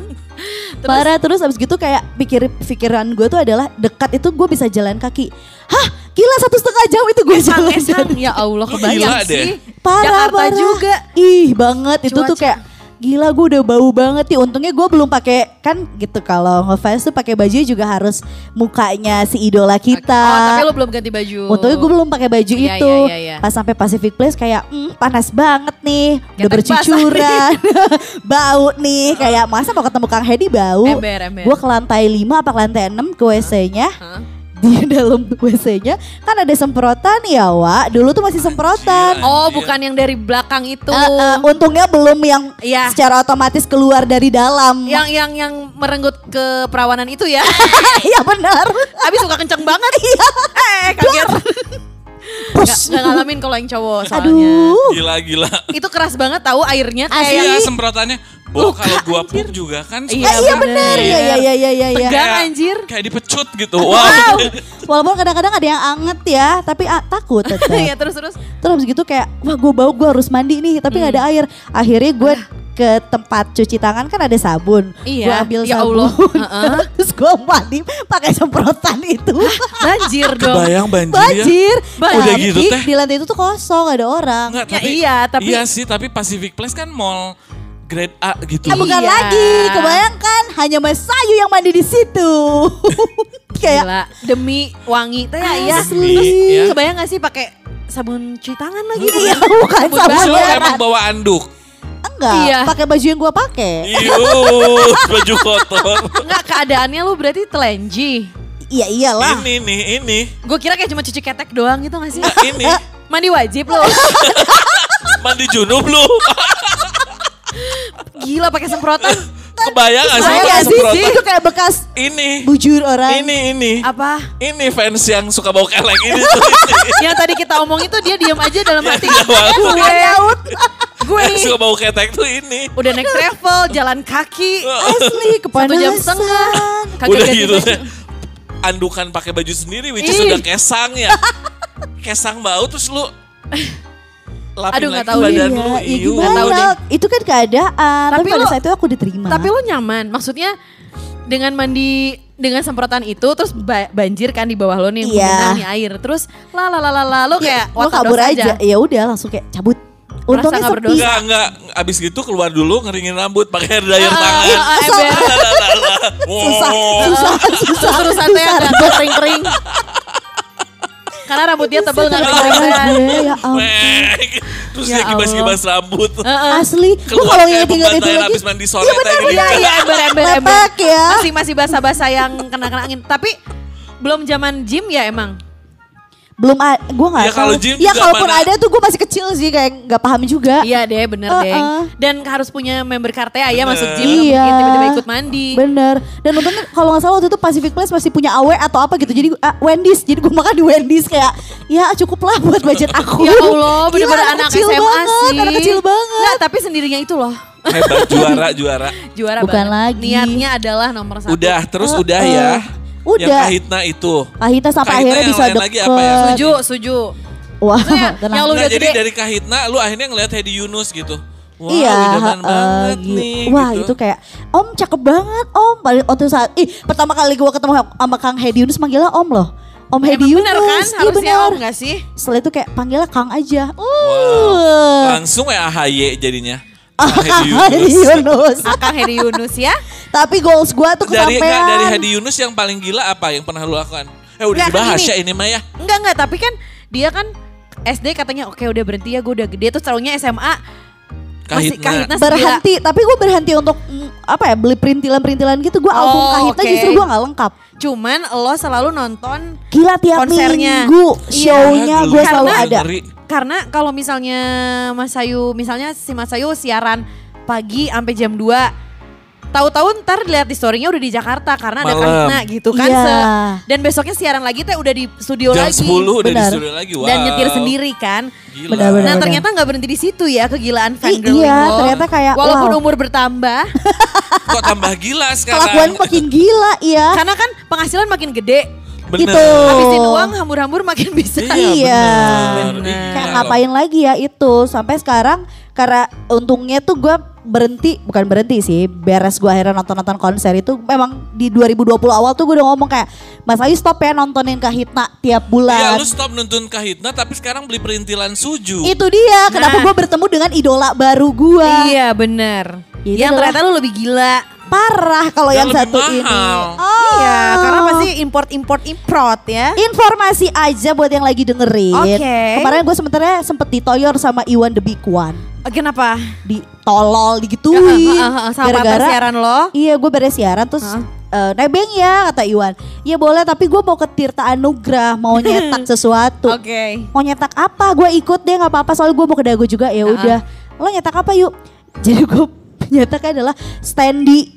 Terus Parah terus abis gitu kayak pikir pikiran gue tuh adalah dekat itu gue bisa jalan kaki. Hah gila satu setengah jam itu gue jalan. esang. Ya Allah kebayang gila sih. deh. Parah Jakarta parah. juga. Ih banget itu tuh kayak gila gue udah bau banget nih. Untungnya gue belum pakai kan gitu kalau ngefans tuh pakai baju juga harus mukanya si idola kita. Oh, tapi lo belum ganti baju. Untungnya gue belum pakai baju Iya, itu. iya, iya, iya. Pas sampai Pacific Place kayak "Hmm, panas banget nih, udah Ketek bercucuran, bau nih. Kayak masa mau ketemu Kang Hedi bau. Ember, ember. Gue ke lantai 5 apa ke lantai 6 ke WC-nya. Hah? Di dalam WC-nya kan ada semprotan ya, Wak. Dulu tuh masih semprotan. Oh, bukan yang dari belakang itu. Eh, eh, untungnya belum yang Iya. secara otomatis keluar dari dalam. Yang yang yang merenggut ke perawanan itu ya. Iya benar. Abis suka kenceng banget. Iya. Eh, kaget. Gak, gak ngalamin kalau yang cowok soalnya. Aduh. Gila gila. Itu keras banget tahu airnya Asli. kayak Iya semprotannya. Bo kalau gua pup juga kan Iya, Ah, iya bener. benar. Iya iya iya iya iya. iya. Tegang kayak- anjir. Kayak dipecut gitu. Wow. Wow. Walaupun kadang-kadang ada yang anget ya, tapi ah, takut tetap. Iya terus terus. Terus gitu kayak, wah gue bau gue harus mandi nih, tapi nggak ada Hmm. air. Akhirnya gue ke tempat cuci tangan kan ada sabun. Iya, Gue ambil ya sabun. Allah. Heeh. Terus gue mandi pakai semprotan itu. Banjir dong. Kebayang banjir ya. Banjir. Udah Tapi gitu, teh. Di lantai itu tuh kosong, gak ada orang. Enggak, Ya tapi, iya, tapi- Iya sih, tapi Pacific Place kan mall grade A gitu. Ah, bukan Iya. lagi, kebayangkan hanya Mas Sayu yang mandi di situ. kayak Gila, demi wangi teh ya. iya. Asli. Terus Iya. kebayang gak sih pakai sabun cuci tangan lagi? Iya, bukan Sabun sabun beneran. emang bawa anduk. Enggak, Iya. pakai baju yang gue pakai. Ius, baju kotor. Enggak keadaannya lu berarti telenji. Iya iyalah. Ini nih, ini. Gue kira kayak cuma cuci ketek doang gitu gak sih? Nah, ini. Mandi wajib lo. Mandi junub lu. Gila pakai semprotan. Kebayang gak sih nggak sih, semprotan? itu kayak bekas Ini. bujur orang. Ini, ini. Apa? Ini fans yang suka bau kelek ini tuh. ini. Yang tadi kita omong itu dia diam aja dalam hati. Iya, walaupun- gue, gue Yang suka bau ketek tuh ini. udah naik travel, jalan kaki, Asli satu kepanasan. jam setengah. Kagak Udah gitu. Andukan pakai baju sendiri which is Ih. udah kesang ya. kesang bau terus lu lapin Aduh, lagi tahu deh. badan Iya, lu. ya iu. Nggak tahu gimana? deh. Itu kan keadaan. Tapi, Tapi pada lo- saat itu aku diterima. Tapi lo nyaman, maksudnya dengan mandi dengan semprotan itu terus ba- banjir kan di bawah lo nih yang Iya. nih air terus la la la la la lo kayak gue what a kabur aja. Ya udah langsung kayak cabut. Untungnya nggak sepi. berdosa. Enggak, enggak. Abis gitu keluar dulu ngeringin rambut pakai hair dryer Ah, tangan. ah, ah, Susah. Susah, susah, susah. Terus santai agak kering-kering. Karena rambutnya tebel nggak kering-kering. Ya ampun. Terus Ya dia kibas-kibas rambut. Asli, lu kalau kayak inget-inget itu lagi. habis mandi sore Iya tadi benar. Iya iya ember ember ember. Ya. Masih masih basah-basah yang kena-kena angin. Tapi belum zaman gym ya emang. Belum gue nggak Ya, kalau tahu. gym Ya kalaupun mana- ada tuh gue masih kecil sih kayak nggak paham juga. Iya deh bener Uh-uh. deh. Dan harus punya member Kartea ya masuk gym. Iya. Mungkin tiba-tiba ikut mandi. Bener. Dan untungnya kalau nggak salah waktu itu Pacific Place masih punya AW atau apa gitu. Jadi ah, Wendy's. Jadi gue makan di Wendy's kayak ya cukup lah buat budget aku. Ya Allah, Gila, bener-bener anak, kecil SMA banget, sih. Anak kecil banget. Nggak, tapi sendirinya itu loh. Hebat juara juara. Juara Bukan banget. lagi. Niatnya adalah nomor satu. Udah, terus Uh, udah uh. ya. Udah. Yang kahitna itu. Kahita sampai Kahitna akhirnya yang bisa lain deket. lagi apa ya? Setuju, setuju. Wah, Maksudnya, tenang. yang lu udah jadi gede. dari kahitna lu akhirnya ngeliat Hedi Yunus gitu. Wah, iya, heeh, banget gitu. nih. Wah gitu. itu kayak Om cakep banget Om. Paling waktu saat ih pertama kali gue ketemu sama Kang Hedi Yunus manggilnya Om loh. Om Hedi Emang Yunus. bener kan? Iya Harusnya bener. om gak sih? Setelah itu kayak panggilnya Kang aja. Wow. Uh. Langsung ya AHY jadinya. Ah, Hedi Yunus. Akang Hedi Yunus ya. Tapi goals gue tuh dari kesampean. enggak, dari Hedi Yunus yang paling gila apa yang pernah lu lakukan? Eh udah Nggak, dibahas gini. ya ini mah ya. Enggak enggak, tapi kan dia kan SD katanya oke udah berhenti ya gue udah gede terus tahunya SMA masih Kahitna. berhenti tapi gue berhenti untuk mm, apa ya beli perintilan-perintilan gitu gue album Oh, kahitna oke. justru gue nggak lengkap Cuman lo selalu nonton gila tiap Konsernya. minggu Iya. show-nya Geli. gue selalu ada Ngeri. karena kalau misalnya Mas Ayu misalnya si Mas Ayu siaran pagi sampai jam 2 Tahu-tahu ntar lihat di story-nya udah di Jakarta karena ada Malam. kahitna gitu kan. Iya. Se- Dan besoknya siaran lagi teh udah di studio Jam lagi. 10 udah di Benar. studio lagi. Wow. Dan nyetir sendiri kan. Gila. Benar-benar. Nah ternyata nggak berhenti di situ ya kegilaan fangirling iya, lo. ternyata kayak, Walaupun wow. umur bertambah. Kok tambah gila sekarang? kelakuan makin gila iya karena kan penghasilan makin gede. Bener. Itu. Habisin uang hambur-hambur makin bisa. Iya. bener. Iya. kayak ngapain lagi ya itu sampai sekarang karena untungnya tuh gue berhenti bukan berhenti sih beres gue akhirnya nonton-nonton konser itu memang di 2020 awal tuh gue udah ngomong kayak Mas Ayu stop ya nontonin Kahitna tiap Iya bulan lu stop nonton Kahitna tapi sekarang beli perintilan suju. itu dia kenapa Nah. gue bertemu dengan idola baru gue Iya bener. Ya, itu Yang adalah ternyata lu lebih gila. parah kalau yang, lebih satu ini. mahal. Oh. Iya, karena pasti import import import ya. Informasi aja buat yang lagi dengerin. Oke. Kemarin gue sebenarnya sempet ditoyor sama Iwan The Big One. Kenapa? Ditolol, digituin. Heeh, heeh, heeh, sama partner siaran lo. Iya gue beres siaran terus eh, nebeng ya kata Iwan. Iya boleh tapi gue mau ke Tirta Anugrah mau nyetak sesuatu. Oke. Mau nyetak apa? Gue ikut deh nggak apa-apa soalnya gue mau ke Dago juga ya udah. Lo nyetak apa yuk? Jadi gue nyetaknya adalah standy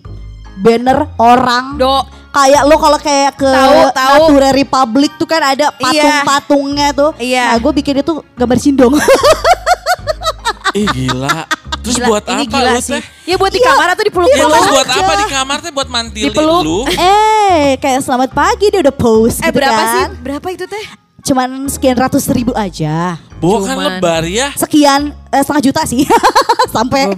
banner orang Do. kayak lo kalau kayak ke Tahu, tahu. Natura Republic tuh kan ada Iya. patung-patungnya tuh. Iya. Nah gue bikin itu gambar sindong. Ih gila. Terus Gila, buat ini apa gila lu sih. teh? Ya buat di kamar atau Ya dipeluk-peluk. terus buat aja. apa di kamar teh buat mantilin Dipeluk. lu? eh kayak selamat pagi dia udah post Eh gitu berapa kan. sih? Berapa itu teh? Cuman sekian ratus ribu aja. Kan Cuman. lebar ya. Sekian eh, setengah juta sih. Sampai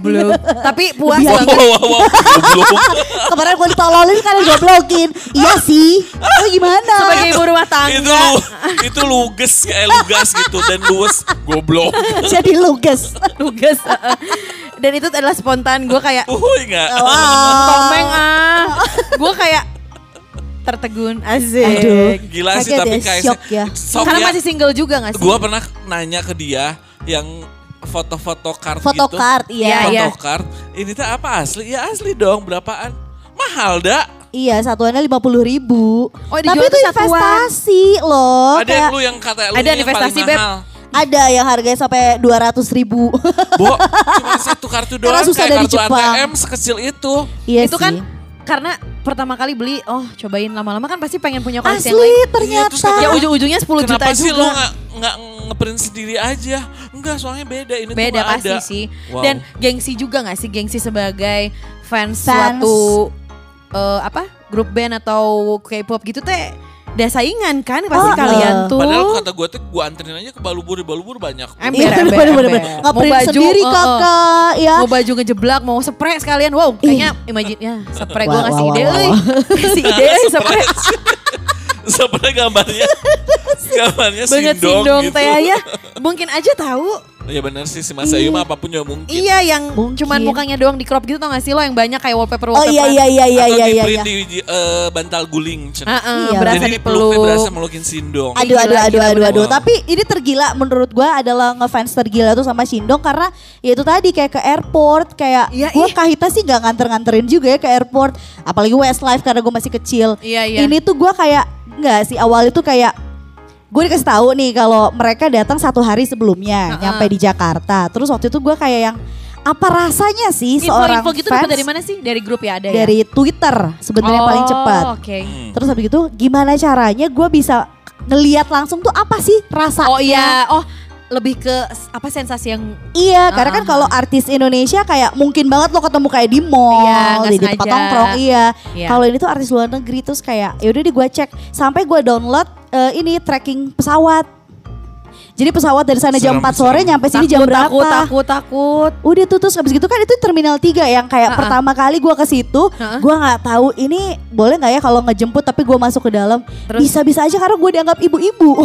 Tapi puas Wow, banget. wow, wow, goblok. kemarin gue ditololin karena gue blokin. Iya sih. Lo gimana? Sebagai ibu rumah itu tangga. lu, itu luges kayak lugas gitu dan luwes goblok. Jadi lugas. Lugas. Dan itu adalah spontan. Gue kayak, Uhuy enggak? tomeng ah. Gue kayak tertegun. Asik. Aduh. Gila sih tapi ya, kayak shock ya. Sok Karena ya. masih single juga gak sih? Gua pernah nanya ke dia yang foto-foto card Foto gitu. card, iya. Iya, Foto iya. card. Ini tuh apa asli? Ya asli dong. Berapaan? Mahal dak. Iya satuannya lima puluh ribu. Oh, Tapi itu satuan. investasi loh. Ada yang Kayak lu yang kata lu Ada yang investasi, paling Beb. mahal. ada yang harganya sampai dua ratus ribu. Bo, cuma satu kartu Karena doang susah kayak dari kartu Jepang. ATM sekecil itu. iya itu sih. kan karena pertama kali beli, oh cobain lama-lama kan pasti pengen punya koleksi Asli yang lain. Ternyata. Ya ujung-ujungnya 10 juta Kenapa sih juga. lu nggak nggak ngeprint sendiri aja? Enggak, soalnya beda ini tuh Beda nggak pasti ada. sih. Wow. Dan gengsi juga gak sih? Gengsi sebagai fans, Fans. suatu eh, apa grup band atau K-pop gitu teh. Udah saingan kan pasti Oh, kalian eh. tuh. Padahal kata gue tuh gue anterin aja ke Balubur, di Balubur banyak. Ember, Iya ember, bener bener ember. bener. Mau baju, sendiri eh. kakak ya. Mau baju ngejeblak, mau spray sekalian. Wow, kayaknya imagine ya, spray gue ngasih ide. Ngasih ide spray. Sebenarnya gambarnya gambarnya Banget sindong, sindong gitu. teh ya. Mungkin aja tahu. Iya benar sih si Mas Ayu mah apa pun juga mungkin. Iya yang Mungkin. cuman mukanya doang di crop gitu tau gak sih lo yang banyak kayak wallpaper Oh wallpaper. iya iya iya iya Atau iya di iya. print iya. di eh, bantal guling. Cen. Iya. berasa Jadi dipeluk. peluknya berasa melukin sindong. Aduh Gila, aduh aduh aduh aduh. Wow. Tapi ini tergila menurut gua adalah ngefans tergila tuh sama Shindong karena ya itu tadi kayak ke airport kayak Iya, gua ih. kahita sih nggak nganter-nganterin juga ya ke airport. Apalagi Westlife karena gue masih kecil. Iya, iya. Ini tuh gua kayak nggak sih awal itu kayak gue dikasih tahu nih kalau mereka datang satu hari sebelumnya Heeh. nyampe di Jakarta. Terus waktu itu gua kayak yang apa rasanya sih seorang Info-info gitu fans dari mana sih? Dari grup ya ada ya? dari Twitter sebenarnya Oh, paling cepat. Oke. Hmm. Terus habis itu gimana caranya gue bisa ngeliat langsung tuh apa sih rasanya? Oh iya, oh lebih ke apa sensasi yang Iya, karena kan Ah. kalau artis Indonesia kayak mungkin banget lo ketemu kayak di mall, Iya, di, di tempat sengaja. nongkrong, iya. Iya. Kalau ini tuh artis luar negeri terus kayak ya udah deh gue cek sampai gue download eh, ini tracking pesawat. Jadi pesawat dari sana jam Serem, 4 sore serem. nyampe sini jam takut, berapa? takut, takut, takut. Udah tuh terus habis gitu kan itu terminal 3 yang kayak Ha-ha. pertama kali gue ke situ, Ha-ha. gue nggak tahu ini boleh nggak ya kalau ngejemput tapi gue masuk ke dalam. Bisa-bisa aja karena gue dianggap ibu-ibu.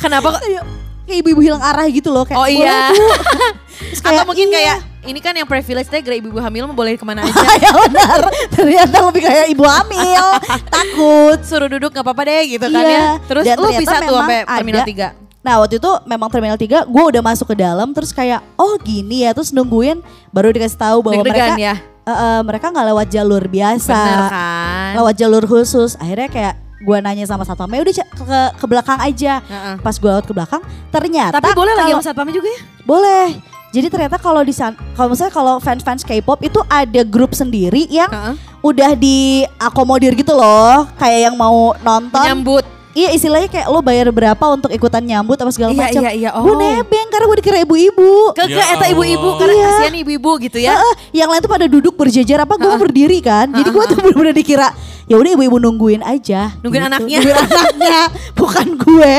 Kenapa kok? kayak kayak ibu-ibu hilang arah gitu loh kayak Oh iya. Terus Atau mungkin iya. kayak ini kan yang privilege teh gerai ibu hamil mah boleh ke mana aja. ya benar ternyata lebih kayak ibu hamil takut Suruh duduk nggak apa-apa deh gitu kan Iya. ya. Terus Dan lu bisa tuh sampai ada- terminal 3. nah waktu itu memang terminal 3 gue udah masuk ke dalam terus kayak oh gini ya terus nungguin baru dikasih tahu bahwa Deg-degan mereka ya. eh, eh, mereka nggak lewat jalur biasa Bener kan? lewat jalur khusus akhirnya kayak gue nanya sama satpamnya udah ke ke belakang aja Heeh. pas gue lewat ke belakang ternyata Tapi boleh lagi sama satpamnya juga ya? boleh jadi ternyata kalau di sana kalau misalnya kalau fans-fans K-pop itu ada grup sendiri yang Heeh. udah diakomodir gitu loh kayak yang mau nonton Menyambut. Iya istilahnya kayak lo bayar berapa untuk ikutan nyambut apa segala Iya, macam iya, iya. gue Oh. nebeng karena gue dikira ibu-ibu Keke Ya eta ibu-ibu karena Iya. kasihan ibu-ibu gitu ya. Heeh, yang lain tuh pada duduk berjejer apa gue berdiri kan jadi gue tuh bener-bener dikira ya udah ibu-ibu nungguin aja Nungguin anaknya. nungguin anaknya bukan gue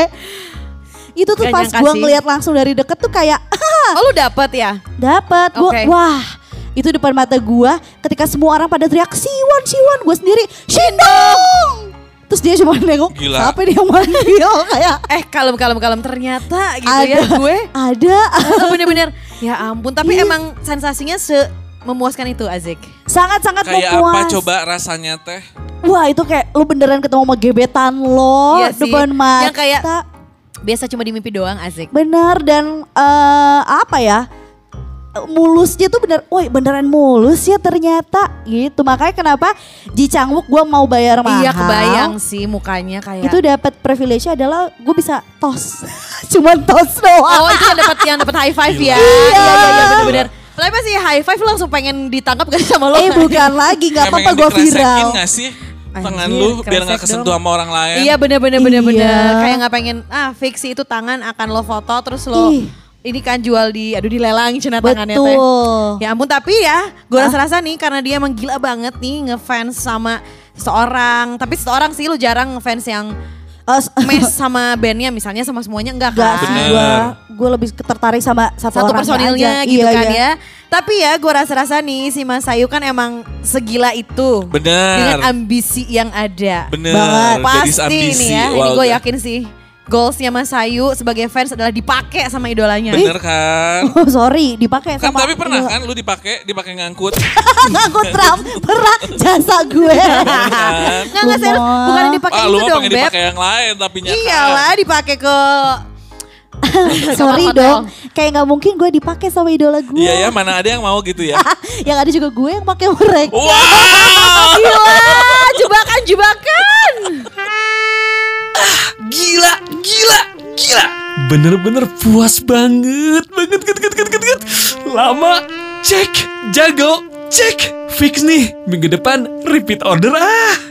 itu tuh Gak pas gue ngeliat langsung dari deket tuh kayak Oh lu dapet ya? Dapat, gua Oke. wah itu depan mata gua ketika semua orang pada teriak Siwan Siwan gue sendiri Shindong terus dia cuma nengok Gila. siapa dia yang manggil kayak Eh kalem kalem kalem ternyata gitu ada ya gue ada bener-bener Ya ampun, tapi Ih. emang sensasinya se memuaskan itu Azik. Sangat-sangat Kayak memuas. apa coba rasanya teh? Wah itu kayak lu beneran ketemu sama gebetan lo Iya sih. depan mata. Yang kayak- Biasa cuma di mimpi doang Azik. Bener dan eh, apa ya? Mulusnya tuh bener, woi beneran mulus ya ternyata gitu. Makanya kenapa Ji Changwook gue mau bayar mahal. Iya kebayang sih mukanya kayak. Itu dapat privilege adalah gue bisa tos. Cuman tos doang. Oh itu yang dapat yang dapat high five ya. Iya iya iya benar-benar. Tapi pasti high five langsung pengen ditangkap gak sama lo? eh bukan lagi, nggak Kayak apa-apa gue viral. gak sih? Tangan Anjir, lu biar gak kresek kesentuh dong. sama orang lain. Iya bener-bener bener-bener. Iya. Kayak nggak pengen ah fiksi itu tangan akan lo foto terus lo Ih. Ini kan jual di aduh dilelang cina tangannya teh. Betul. Ya ampun tapi ya gue rasa-rasa nih karena dia emang gila banget nih ngefans sama seorang tapi seorang sih lu jarang ngefans yang Eh, s- mes sama bandnya misalnya sama semuanya enggak Enggak kan? gue, gue lebih tertarik sama satu, satu orangnya personilnya aja. gitu Iya, kan iya. ya. Tapi ya gue rasa-rasa nih si Mas Ayu kan emang segila itu. Bener. Dengan ambisi yang ada. Bener. Banget. Pasti ambisi. nih ya, ini gue udah. yakin sih. Goalsnya Mas Ayu sebagai fans adalah dipakai sama idolanya. Bener kan? Oh sorry, dipakai Kan sama tapi pernah kan lu dipakai dipakai ngangkut. ngangkut tram pernah jasa gue. kan? Nggak, nggak serius. Bukan dipakai Ah, itu lu dong, Beb. dipakai yang lain tapi nyata. Iyalah dipakai ke sorry dong, kayak nggak mungkin gue dipakai sama idola gue. Iya ya, mana ada yang mau gitu ya. yang ada juga gue yang pakai mereka. Wow! Gila, jebakan-jebakan. Gila, gila, gila. Bener-bener puas banget, banget, banget, banget, banget, banget. Lama, cek, jago, cek. Fix nih, minggu depan repeat order ah.